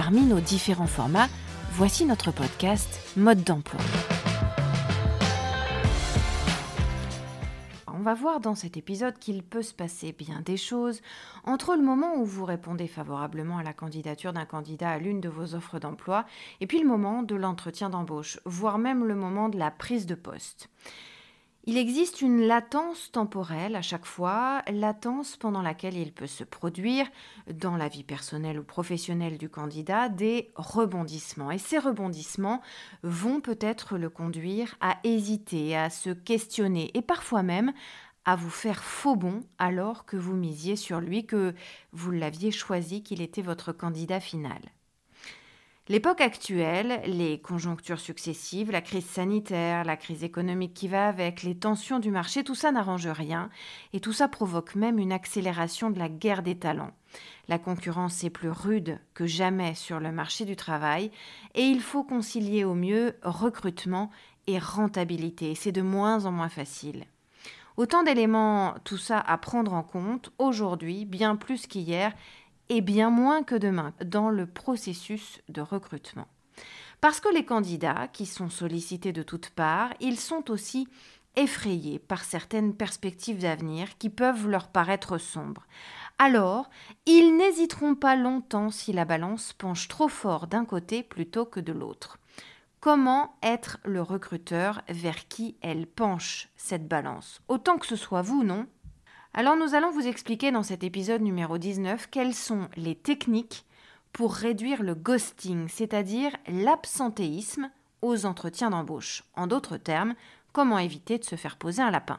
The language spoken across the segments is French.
Parmi nos différents formats, voici notre podcast Mode d'emploi. On va voir dans cet épisode qu'il peut se passer bien des choses entre le moment où vous répondez favorablement à la candidature d'un candidat à l'une de vos offres d'emploi et puis le moment de l'entretien d'embauche, voire même le moment de la prise de poste. Il existe une latence temporelle à chaque fois, latence pendant laquelle il peut se produire, dans la vie personnelle ou professionnelle du candidat, des rebondissements. Et ces rebondissements vont peut-être le conduire à hésiter, à se questionner et parfois même à vous faire faux bond alors que vous misiez sur lui, que vous l'aviez choisi, qu'il était votre candidat final. L'époque actuelle, les conjonctures successives, la crise sanitaire, la crise économique qui va avec, les tensions du marché, tout ça n'arrange rien et tout ça provoque même une accélération de la guerre des talents. La concurrence est plus rude que jamais sur le marché du travail et il faut concilier au mieux recrutement et rentabilité. C'est de moins en moins facile. Autant d'éléments, tout ça à prendre en compte aujourd'hui, bien plus qu'hier, et bien moins que demain dans le processus de recrutement. Parce que les candidats qui sont sollicités de toutes parts, ils sont aussi effrayés par certaines perspectives d'avenir qui peuvent leur paraître sombres. Alors, ils n'hésiteront pas longtemps si la balance penche trop fort d'un côté plutôt que de l'autre. Comment être le recruteur vers qui elle penche cette balance? Autant que ce soit vous, non? Alors nous allons vous expliquer dans cet épisode numéro 19 quelles sont les techniques pour réduire le ghosting, c'est-à-dire l'absentéisme aux entretiens d'embauche. En d'autres termes, comment éviter de se faire poser un lapin?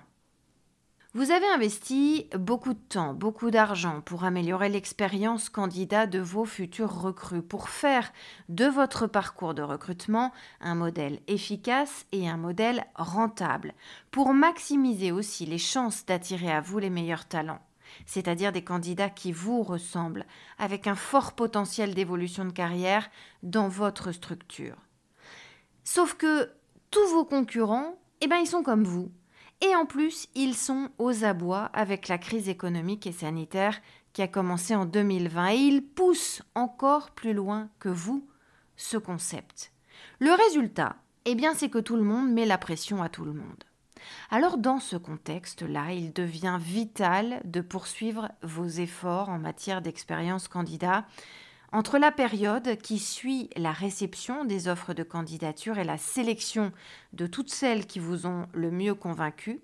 Vous avez investi beaucoup de temps, beaucoup d'argent pour améliorer l'expérience candidat de vos futurs recrues, pour faire de votre parcours de recrutement un modèle efficace et un modèle rentable, pour maximiser aussi les chances d'attirer à vous les meilleurs talents, c'est-à-dire des candidats qui vous ressemblent, avec un fort potentiel d'évolution de carrière dans votre structure. Sauf que tous vos concurrents, eh ben, ils sont comme vous et en plus, ils sont aux abois avec la crise économique et sanitaire qui a commencé en 2020 et ils poussent encore plus loin que vous ce concept. Le résultat, eh bien, c'est que tout le monde met la pression à tout le monde. Alors dans ce contexte-là, il devient vital de poursuivre vos efforts en matière d'expérience candidat entre la période qui suit la réception des offres de candidature et la sélection de toutes celles qui vous ont le mieux convaincu,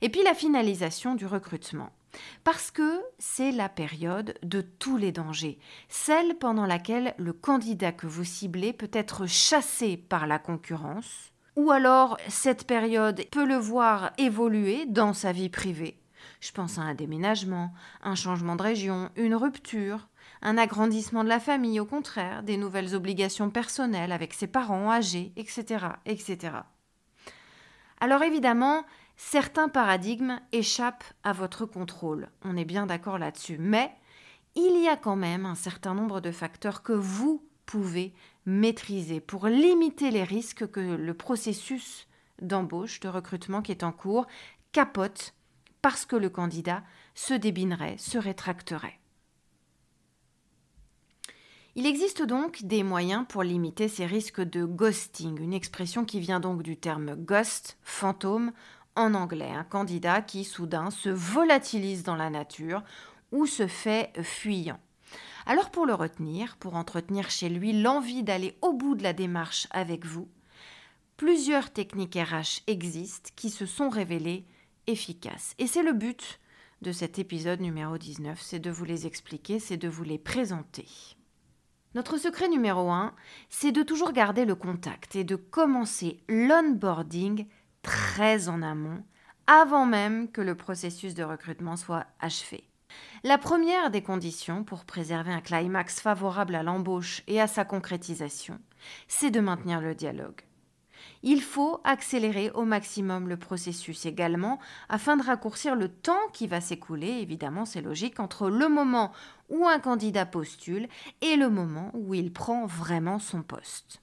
et puis la finalisation du recrutement. Parce que c'est la période de tous les dangers, celle pendant laquelle le candidat que vous ciblez peut être chassé par la concurrence, ou alors cette période peut le voir évoluer dans sa vie privée. Je pense à un déménagement, un changement de région, une rupture, un agrandissement de la famille, au contraire, des nouvelles obligations personnelles avec ses parents âgés, etc., etc. Alors évidemment, certains paradigmes échappent à votre contrôle, on est bien d'accord là-dessus, mais il y a quand même un certain nombre de facteurs que vous pouvez maîtriser pour limiter les risques que le processus d'embauche, de recrutement qui est en cours, capote parce que le candidat se débinerait, se rétracterait. Il existe donc des moyens pour limiter ces risques de ghosting, une expression qui vient donc du terme ghost, fantôme, en anglais, un candidat qui soudain se volatilise dans la nature ou se fait fuyant. Alors pour le retenir, pour entretenir chez lui l'envie d'aller au bout de la démarche avec vous, plusieurs techniques RH existent qui se sont révélées efficaces. Et c'est le but de cet épisode numéro 19, c'est de vous les expliquer, c'est de vous les présenter. Notre secret numéro 1, c'est de toujours garder le contact et de commencer l'onboarding très en amont, avant même que le processus de recrutement soit achevé. La première des conditions pour préserver un climax favorable à l'embauche et à sa concrétisation, c'est de maintenir le dialogue. Il faut accélérer au maximum le processus également afin de raccourcir le temps qui va s'écouler, évidemment c'est logique, entre le moment où un candidat postule et le moment où il prend vraiment son poste.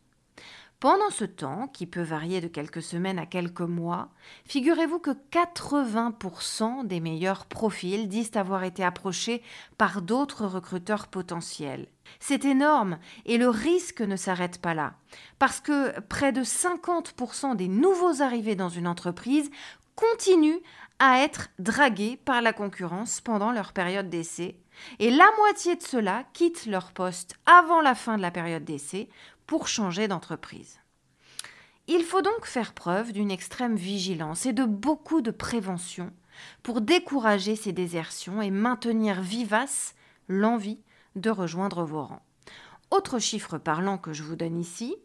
Pendant ce temps, qui peut varier de quelques semaines à quelques mois, figurez-vous que 80% des meilleurs profils disent avoir été approchés par d'autres recruteurs potentiels. C'est énorme et le risque ne s'arrête pas là, parce que près de 50% des nouveaux arrivés dans une entreprise continuent à être dragués par la concurrence pendant leur période d'essai, et la moitié de ceux-là quittent leur poste avant la fin de la période d'essai pour changer d'entreprise. Il faut donc faire preuve d'une extrême vigilance et de beaucoup de prévention pour décourager ces désertions et maintenir vivace l'envie de rejoindre vos rangs. Autre chiffre parlant que je vous donne ici,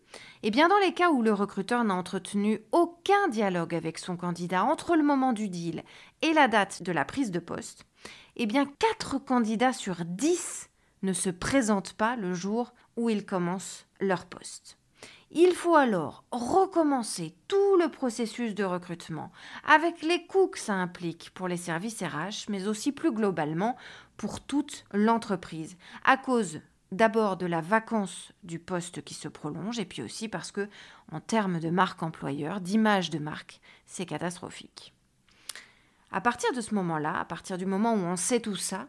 eh bien dans les cas où le recruteur n'a entretenu aucun dialogue avec son candidat entre le moment du deal et la date de la prise de poste, eh bien 4 candidats sur 10 ne se présentent pas le jour où ils commencent leur poste. Il faut alors recommencer tout le processus de recrutement, avec les coûts que ça implique pour les services RH, mais aussi plus globalement pour toute l'entreprise, à cause d'abord de la vacance du poste qui se prolonge, et puis aussi parce que, en termes de marque employeur, d'image de marque, c'est catastrophique. À partir de ce moment-là, à partir du moment où on sait tout ça,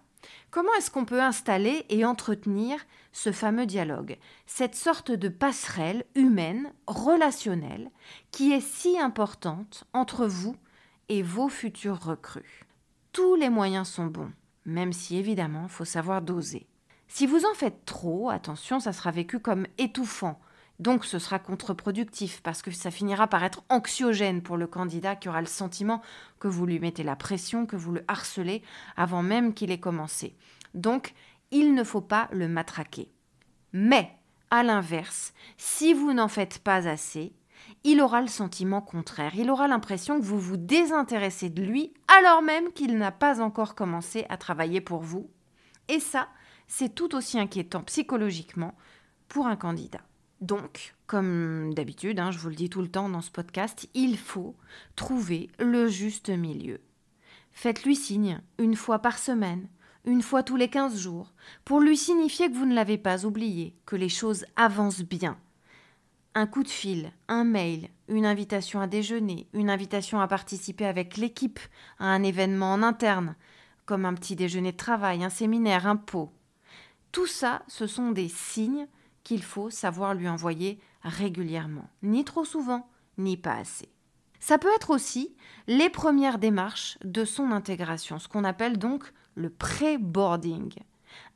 Comment est-ce qu'on peut installer et entretenir ce fameux dialogue, cette sorte de passerelle humaine, relationnelle, qui est si importante entre vous et vos futurs recrues? Tous les moyens sont bons, même si évidemment, il faut savoir doser. Si vous en faites trop, attention, ça sera vécu comme étouffant, donc ce sera contre-productif parce que ça finira par être anxiogène pour le candidat qui aura le sentiment que vous lui mettez la pression, que vous le harcelez avant même qu'il ait commencé. Donc il ne faut pas le matraquer. Mais, à l'inverse, si vous n'en faites pas assez, il aura le sentiment contraire. Il aura l'impression que vous vous désintéressez de lui alors même qu'il n'a pas encore commencé à travailler pour vous. Et ça, c'est tout aussi inquiétant psychologiquement pour un candidat. Donc, comme d'habitude, hein, je vous le dis tout le temps dans ce podcast, il faut trouver le juste milieu. Faites-lui signe une fois par semaine, une fois tous les 15 jours, pour lui signifier que vous ne l'avez pas oublié, que les choses avancent bien. Un coup de fil, un mail, une invitation à déjeuner, une invitation à participer avec l'équipe à un événement en interne, comme un petit déjeuner de travail, un séminaire, un pot. Tout ça, ce sont des signes qu'il faut savoir lui envoyer régulièrement, ni trop souvent, ni pas assez. Ça peut être aussi les premières démarches de son intégration, ce qu'on appelle donc le pré-boarding.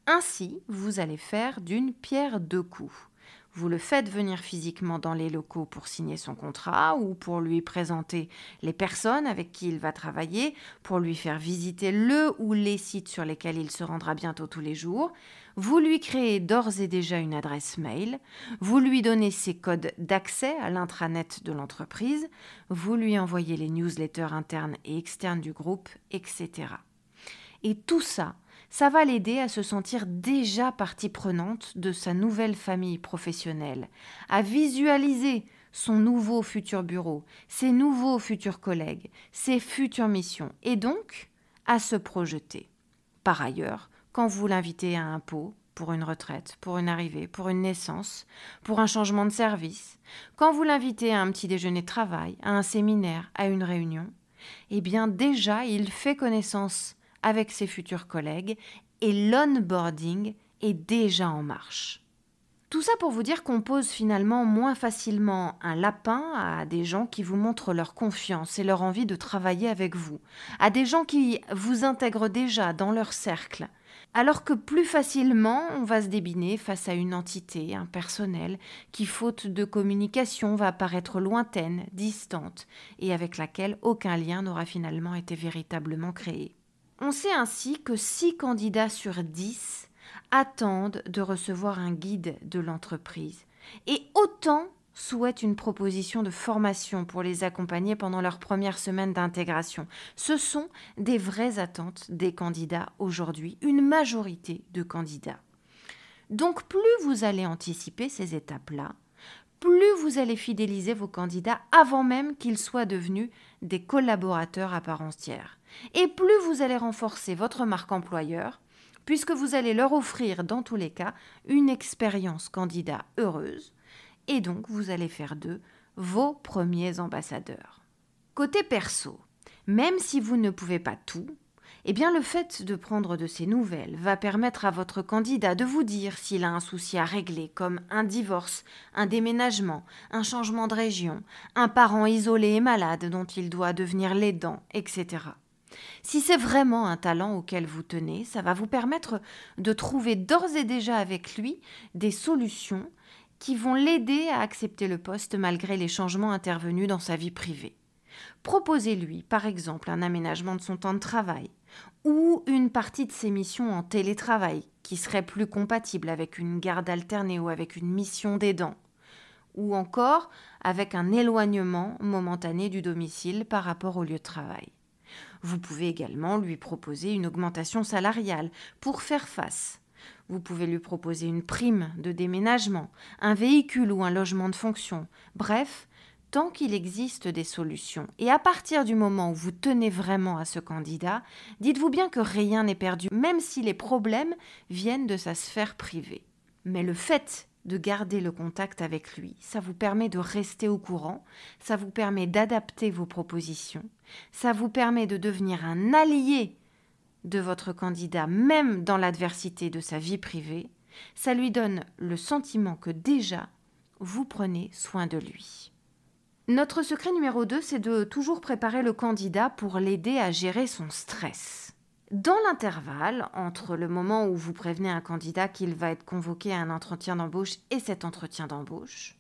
Ainsi, vous allez faire d'une pierre deux coups. Vous le faites venir physiquement dans les locaux pour signer son contrat ou pour lui présenter les personnes avec qui il va travailler, pour lui faire visiter le ou les sites sur lesquels il se rendra bientôt tous les jours. Vous lui créez d'ores et déjà une adresse mail, vous lui donnez ses codes d'accès à l'intranet de l'entreprise, vous lui envoyez les newsletters internes et externes du groupe, etc. Et tout ça, ça va l'aider à se sentir déjà partie prenante de sa nouvelle famille professionnelle, à visualiser son nouveau futur bureau, ses nouveaux futurs collègues, ses futures missions, et donc à se projeter. Par ailleurs, quand vous l'invitez à un pot, pour une retraite, pour une arrivée, pour une naissance, pour un changement de service, quand vous l'invitez à un petit déjeuner de travail, à un séminaire, à une réunion, eh bien déjà il fait connaissance avec ses futurs collègues et l'onboarding est déjà en marche. Tout ça pour vous dire qu'on pose finalement moins facilement un lapin à des gens qui vous montrent leur confiance et leur envie de travailler avec vous, à des gens qui vous intègrent déjà dans leur cercle, alors que plus facilement on va se débiner face à une entité impersonnelle qui, faute de communication, va paraître lointaine, distante, et avec laquelle aucun lien n'aura finalement été véritablement créé. On sait ainsi que 6 candidats sur 10 attendent de recevoir un guide de l'entreprise et autant souhaite une proposition de formation pour les accompagner pendant leur première semaine d'intégration. Ce sont des vraies attentes des candidats aujourd'hui, une majorité de candidats. Donc plus vous allez anticiper ces étapes-là, plus vous allez fidéliser vos candidats avant même qu'ils soient devenus des collaborateurs à part entière. Et plus vous allez renforcer votre marque employeur, puisque vous allez leur offrir dans tous les cas une expérience candidat heureuse, et donc vous allez faire d'eux vos premiers ambassadeurs. Côté perso, même si vous ne pouvez pas tout, eh bien le fait de prendre de ces nouvelles va permettre à votre candidat de vous dire s'il a un souci à régler comme un divorce, un déménagement, un changement de région, un parent isolé et malade dont il doit devenir l'aidant, etc. Si c'est vraiment un talent auquel vous tenez, ça va vous permettre de trouver d'ores et déjà avec lui des solutions qui vont l'aider à accepter le poste malgré les changements intervenus dans sa vie privée. Proposez-lui, par exemple, un aménagement de son temps de travail ou une partie de ses missions en télétravail qui serait plus compatible avec une garde alternée ou avec une mission d'aidant, ou encore avec un éloignement momentané du domicile par rapport au lieu de travail. Vous pouvez également lui proposer une augmentation salariale pour faire face. Vous pouvez lui proposer une prime de déménagement, un véhicule ou un logement de fonction. Bref, tant qu'il existe des solutions. Et à partir du moment où vous tenez vraiment à ce candidat, dites-vous bien que rien n'est perdu, même si les problèmes viennent de sa sphère privée. Mais le fait de garder le contact avec lui. Ça vous permet de rester au courant, ça vous permet d'adapter vos propositions, ça vous permet de devenir un allié de votre candidat même dans l'adversité de sa vie privée. Ça lui donne le sentiment que déjà vous prenez soin de lui. Notre secret numéro 2, c'est de toujours préparer le candidat pour l'aider à gérer son stress. Dans l'intervalle entre le moment où vous prévenez un candidat qu'il va être convoqué à un entretien d'embauche et cet entretien d'embauche,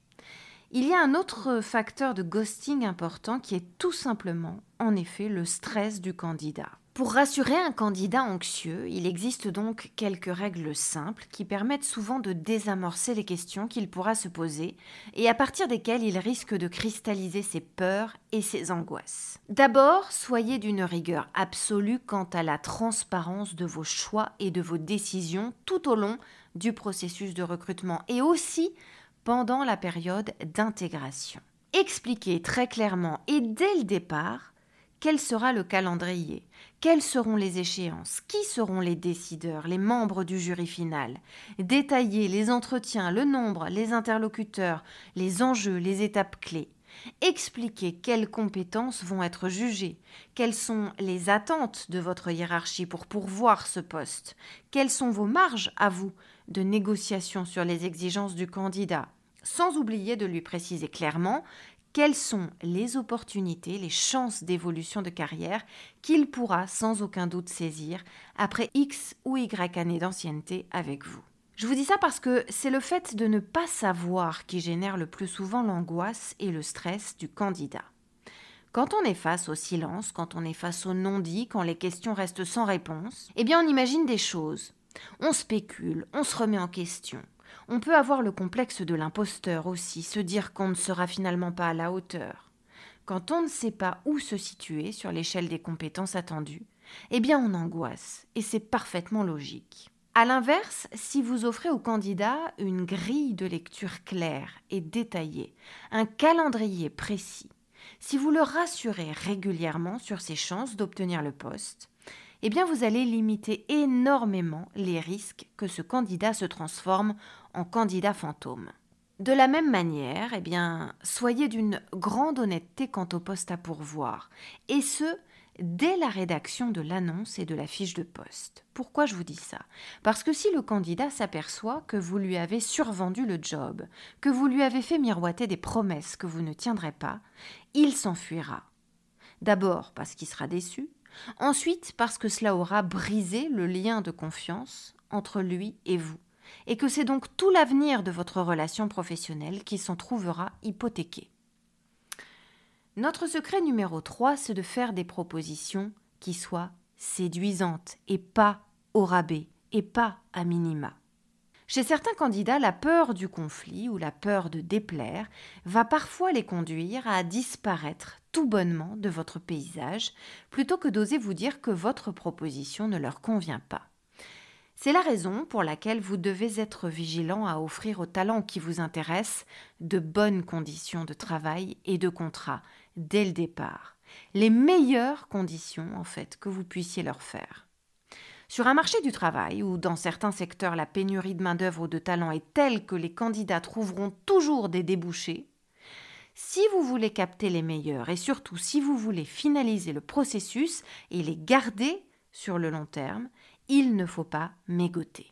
il y a un autre facteur de ghosting important qui est tout simplement, en effet, le stress du candidat. Pour rassurer un candidat anxieux, il existe donc quelques règles simples qui permettent souvent de désamorcer les questions qu'il pourra se poser et à partir desquelles il risque de cristalliser ses peurs et ses angoisses. D'abord, soyez d'une rigueur absolue quant à la transparence de vos choix et de vos décisions tout au long du processus de recrutement et aussi pendant la période d'intégration. Expliquez très clairement et dès le départ quel sera le calendrier? Quelles seront les échéances? Qui seront les décideurs, les membres du jury final? Détaillez les entretiens, le nombre, les interlocuteurs, les enjeux, les étapes clés. Expliquez quelles compétences vont être jugées, quelles sont les attentes de votre hiérarchie pour pourvoir ce poste, quelles sont vos marges à vous de négociation sur les exigences du candidat, sans oublier de lui préciser clairement quelles sont les opportunités, les chances d'évolution de carrière qu'il pourra sans aucun doute saisir après X ou Y années d'ancienneté avec vous? Je vous dis ça parce que c'est le fait de ne pas savoir qui génère le plus souvent l'angoisse et le stress du candidat. Quand on est face au silence, quand on est face au non-dit, quand les questions restent sans réponse, eh bien on imagine des choses. On spécule, on se remet en question. On peut avoir le complexe de l'imposteur aussi, se dire qu'on ne sera finalement pas à la hauteur. Quand on ne sait pas où se situer sur l'échelle des compétences attendues, eh bien on angoisse, et c'est parfaitement logique. A l'inverse, si vous offrez au candidat une grille de lecture claire et détaillée, un calendrier précis, si vous le rassurez régulièrement sur ses chances d'obtenir le poste, eh bien vous allez limiter énormément les risques que ce candidat se transforme en candidat fantôme. De la même manière, eh bien, soyez d'une grande honnêteté quant au poste à pourvoir, et ce, dès la rédaction de l'annonce et de la fiche de poste. Pourquoi je vous dis ça? Parce que si le candidat s'aperçoit que vous lui avez survendu le job, que vous lui avez fait miroiter des promesses que vous ne tiendrez pas, il s'enfuira. D'abord parce qu'il sera déçu, ensuite parce que cela aura brisé le lien de confiance entre lui et vous et que c'est donc tout l'avenir de votre relation professionnelle qui s'en trouvera hypothéqué. Notre secret numéro 3, c'est de faire des propositions qui soient séduisantes et pas au rabais et pas à minima. Chez certains candidats, la peur du conflit ou la peur de déplaire va parfois les conduire à disparaître tout bonnement de votre paysage, plutôt que d'oser vous dire que votre proposition ne leur convient pas. C'est la raison pour laquelle vous devez être vigilant à offrir aux talents qui vous intéressent de bonnes conditions de travail et de contrat dès le départ. Les meilleures conditions, en fait, que vous puissiez leur faire. Sur un marché du travail où dans certains secteurs la pénurie de main-d'œuvre ou de talent est telle que les candidats trouveront toujours des débouchés, si vous voulez capter les meilleurs et surtout si vous voulez finaliser le processus et les garder sur le long terme, il ne faut pas mégoter.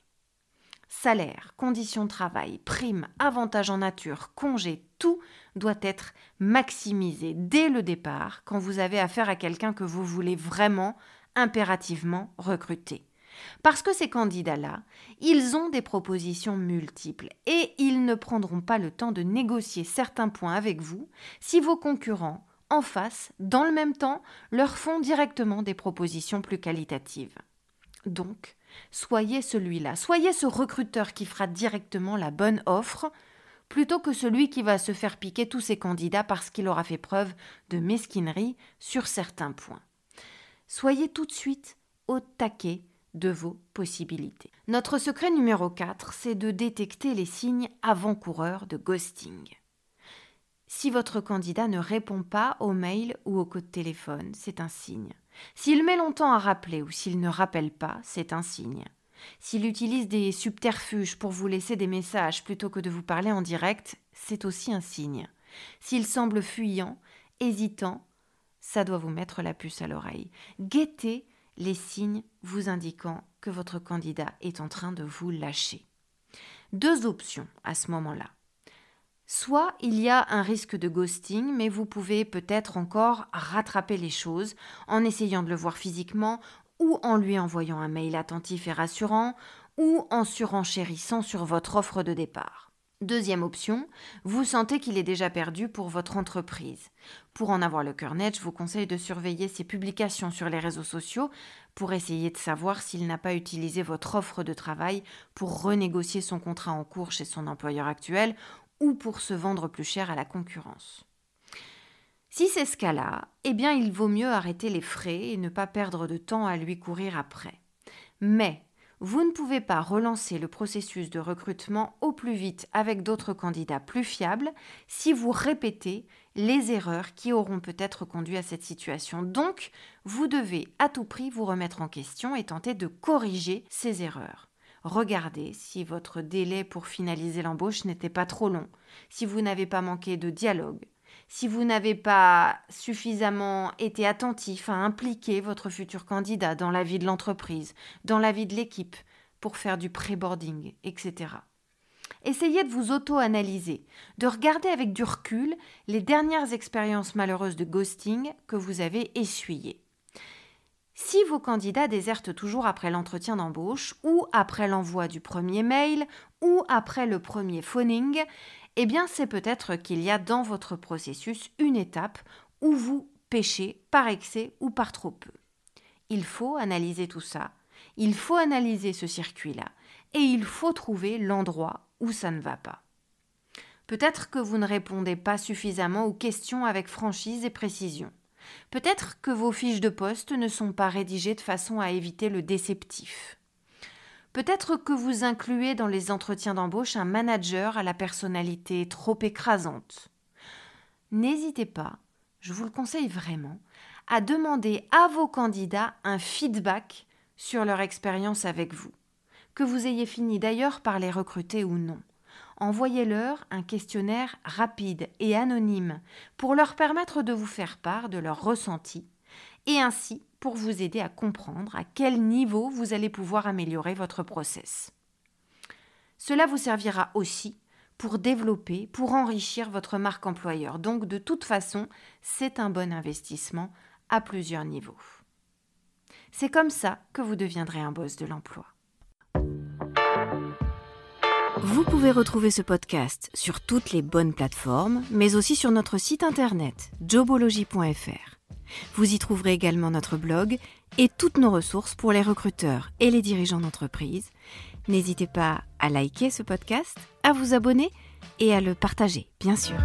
Salaire, conditions de travail, primes, avantages en nature, congés, tout doit être maximisé dès le départ quand vous avez affaire à quelqu'un que vous voulez vraiment, impérativement recruter. Parce que ces candidats-là, ils ont des propositions multiples et ils ne prendront pas le temps de négocier certains points avec vous si vos concurrents en face, dans le même temps, leur font directement des propositions plus qualitatives. Donc, soyez celui-là, soyez ce recruteur qui fera directement la bonne offre, plutôt que celui qui va se faire piquer tous ses candidats parce qu'il aura fait preuve de mesquinerie sur certains points. Soyez tout de suite au taquet de vos possibilités. Notre secret numéro 4, c'est de détecter les signes avant-coureurs de ghosting. Si votre candidat ne répond pas au mail ou au code de téléphone, c'est un signe. S'il met longtemps à rappeler ou s'il ne rappelle pas, c'est un signe. S'il utilise des subterfuges pour vous laisser des messages plutôt que de vous parler en direct, c'est aussi un signe. S'il semble fuyant, hésitant, ça doit vous mettre la puce à l'oreille. Guettez les signes vous indiquant que votre candidat est en train de vous lâcher. Deux options à ce moment-là. Soit il y a un risque de ghosting, mais vous pouvez peut-être encore rattraper les choses en essayant de le voir physiquement ou en lui envoyant un mail attentif et rassurant ou en surenchérissant sur votre offre de départ. Deuxième option, vous sentez qu'il est déjà perdu pour votre entreprise. Pour en avoir le cœur net, je vous conseille de surveiller ses publications sur les réseaux sociaux pour essayer de savoir s'il n'a pas utilisé votre offre de travail pour renégocier son contrat en cours chez son employeur actuel ou pour se vendre plus cher à la concurrence. Si c'est ce cas-là, eh bien il vaut mieux arrêter les frais et ne pas perdre de temps à lui courir après. Mais vous ne pouvez pas relancer le processus de recrutement au plus vite avec d'autres candidats plus fiables si vous répétez les erreurs qui auront peut-être conduit à cette situation. Donc, vous devez à tout prix vous remettre en question et tenter de corriger ces erreurs. Regardez si votre délai pour finaliser l'embauche n'était pas trop long, si vous n'avez pas manqué de dialogue, si vous n'avez pas suffisamment été attentif à impliquer votre futur candidat dans la vie de l'entreprise, dans la vie de l'équipe, pour faire du pré-boarding, etc. Essayez de vous auto-analyser, de regarder avec du recul les dernières expériences malheureuses de ghosting que vous avez essuyées. Si vos candidats désertent toujours après l'entretien d'embauche, ou après l'envoi du premier mail, ou après le premier phoning, eh bien c'est peut-être qu'il y a dans votre processus une étape où vous pêchez par excès ou par trop peu. Il faut analyser tout ça, il faut analyser ce circuit-là, et il faut trouver l'endroit où ça ne va pas. Peut-être que vous ne répondez pas suffisamment aux questions avec franchise et précision. Peut-être que vos fiches de poste ne sont pas rédigées de façon à éviter le déceptif. Peut-être que vous incluez dans les entretiens d'embauche un manager à la personnalité trop écrasante. N'hésitez pas, je vous le conseille vraiment, à demander à vos candidats un feedback sur leur expérience avec vous, que vous ayez fini d'ailleurs par les recruter ou non. Envoyez-leur un questionnaire rapide et anonyme pour leur permettre de vous faire part de leurs ressentis et ainsi pour vous aider à comprendre à quel niveau vous allez pouvoir améliorer votre process. Cela vous servira aussi pour développer, pour enrichir votre marque employeur. Donc de toute façon, c'est un bon investissement à plusieurs niveaux. C'est comme ça que vous deviendrez un boss de l'emploi. Vous pouvez retrouver ce podcast sur toutes les bonnes plateformes, mais aussi sur notre site internet jobology.fr. Vous y trouverez également notre blog et toutes nos ressources pour les recruteurs et les dirigeants d'entreprise, N'hésitez pas à liker ce podcast, à vous abonner et à le partager, bien sûr.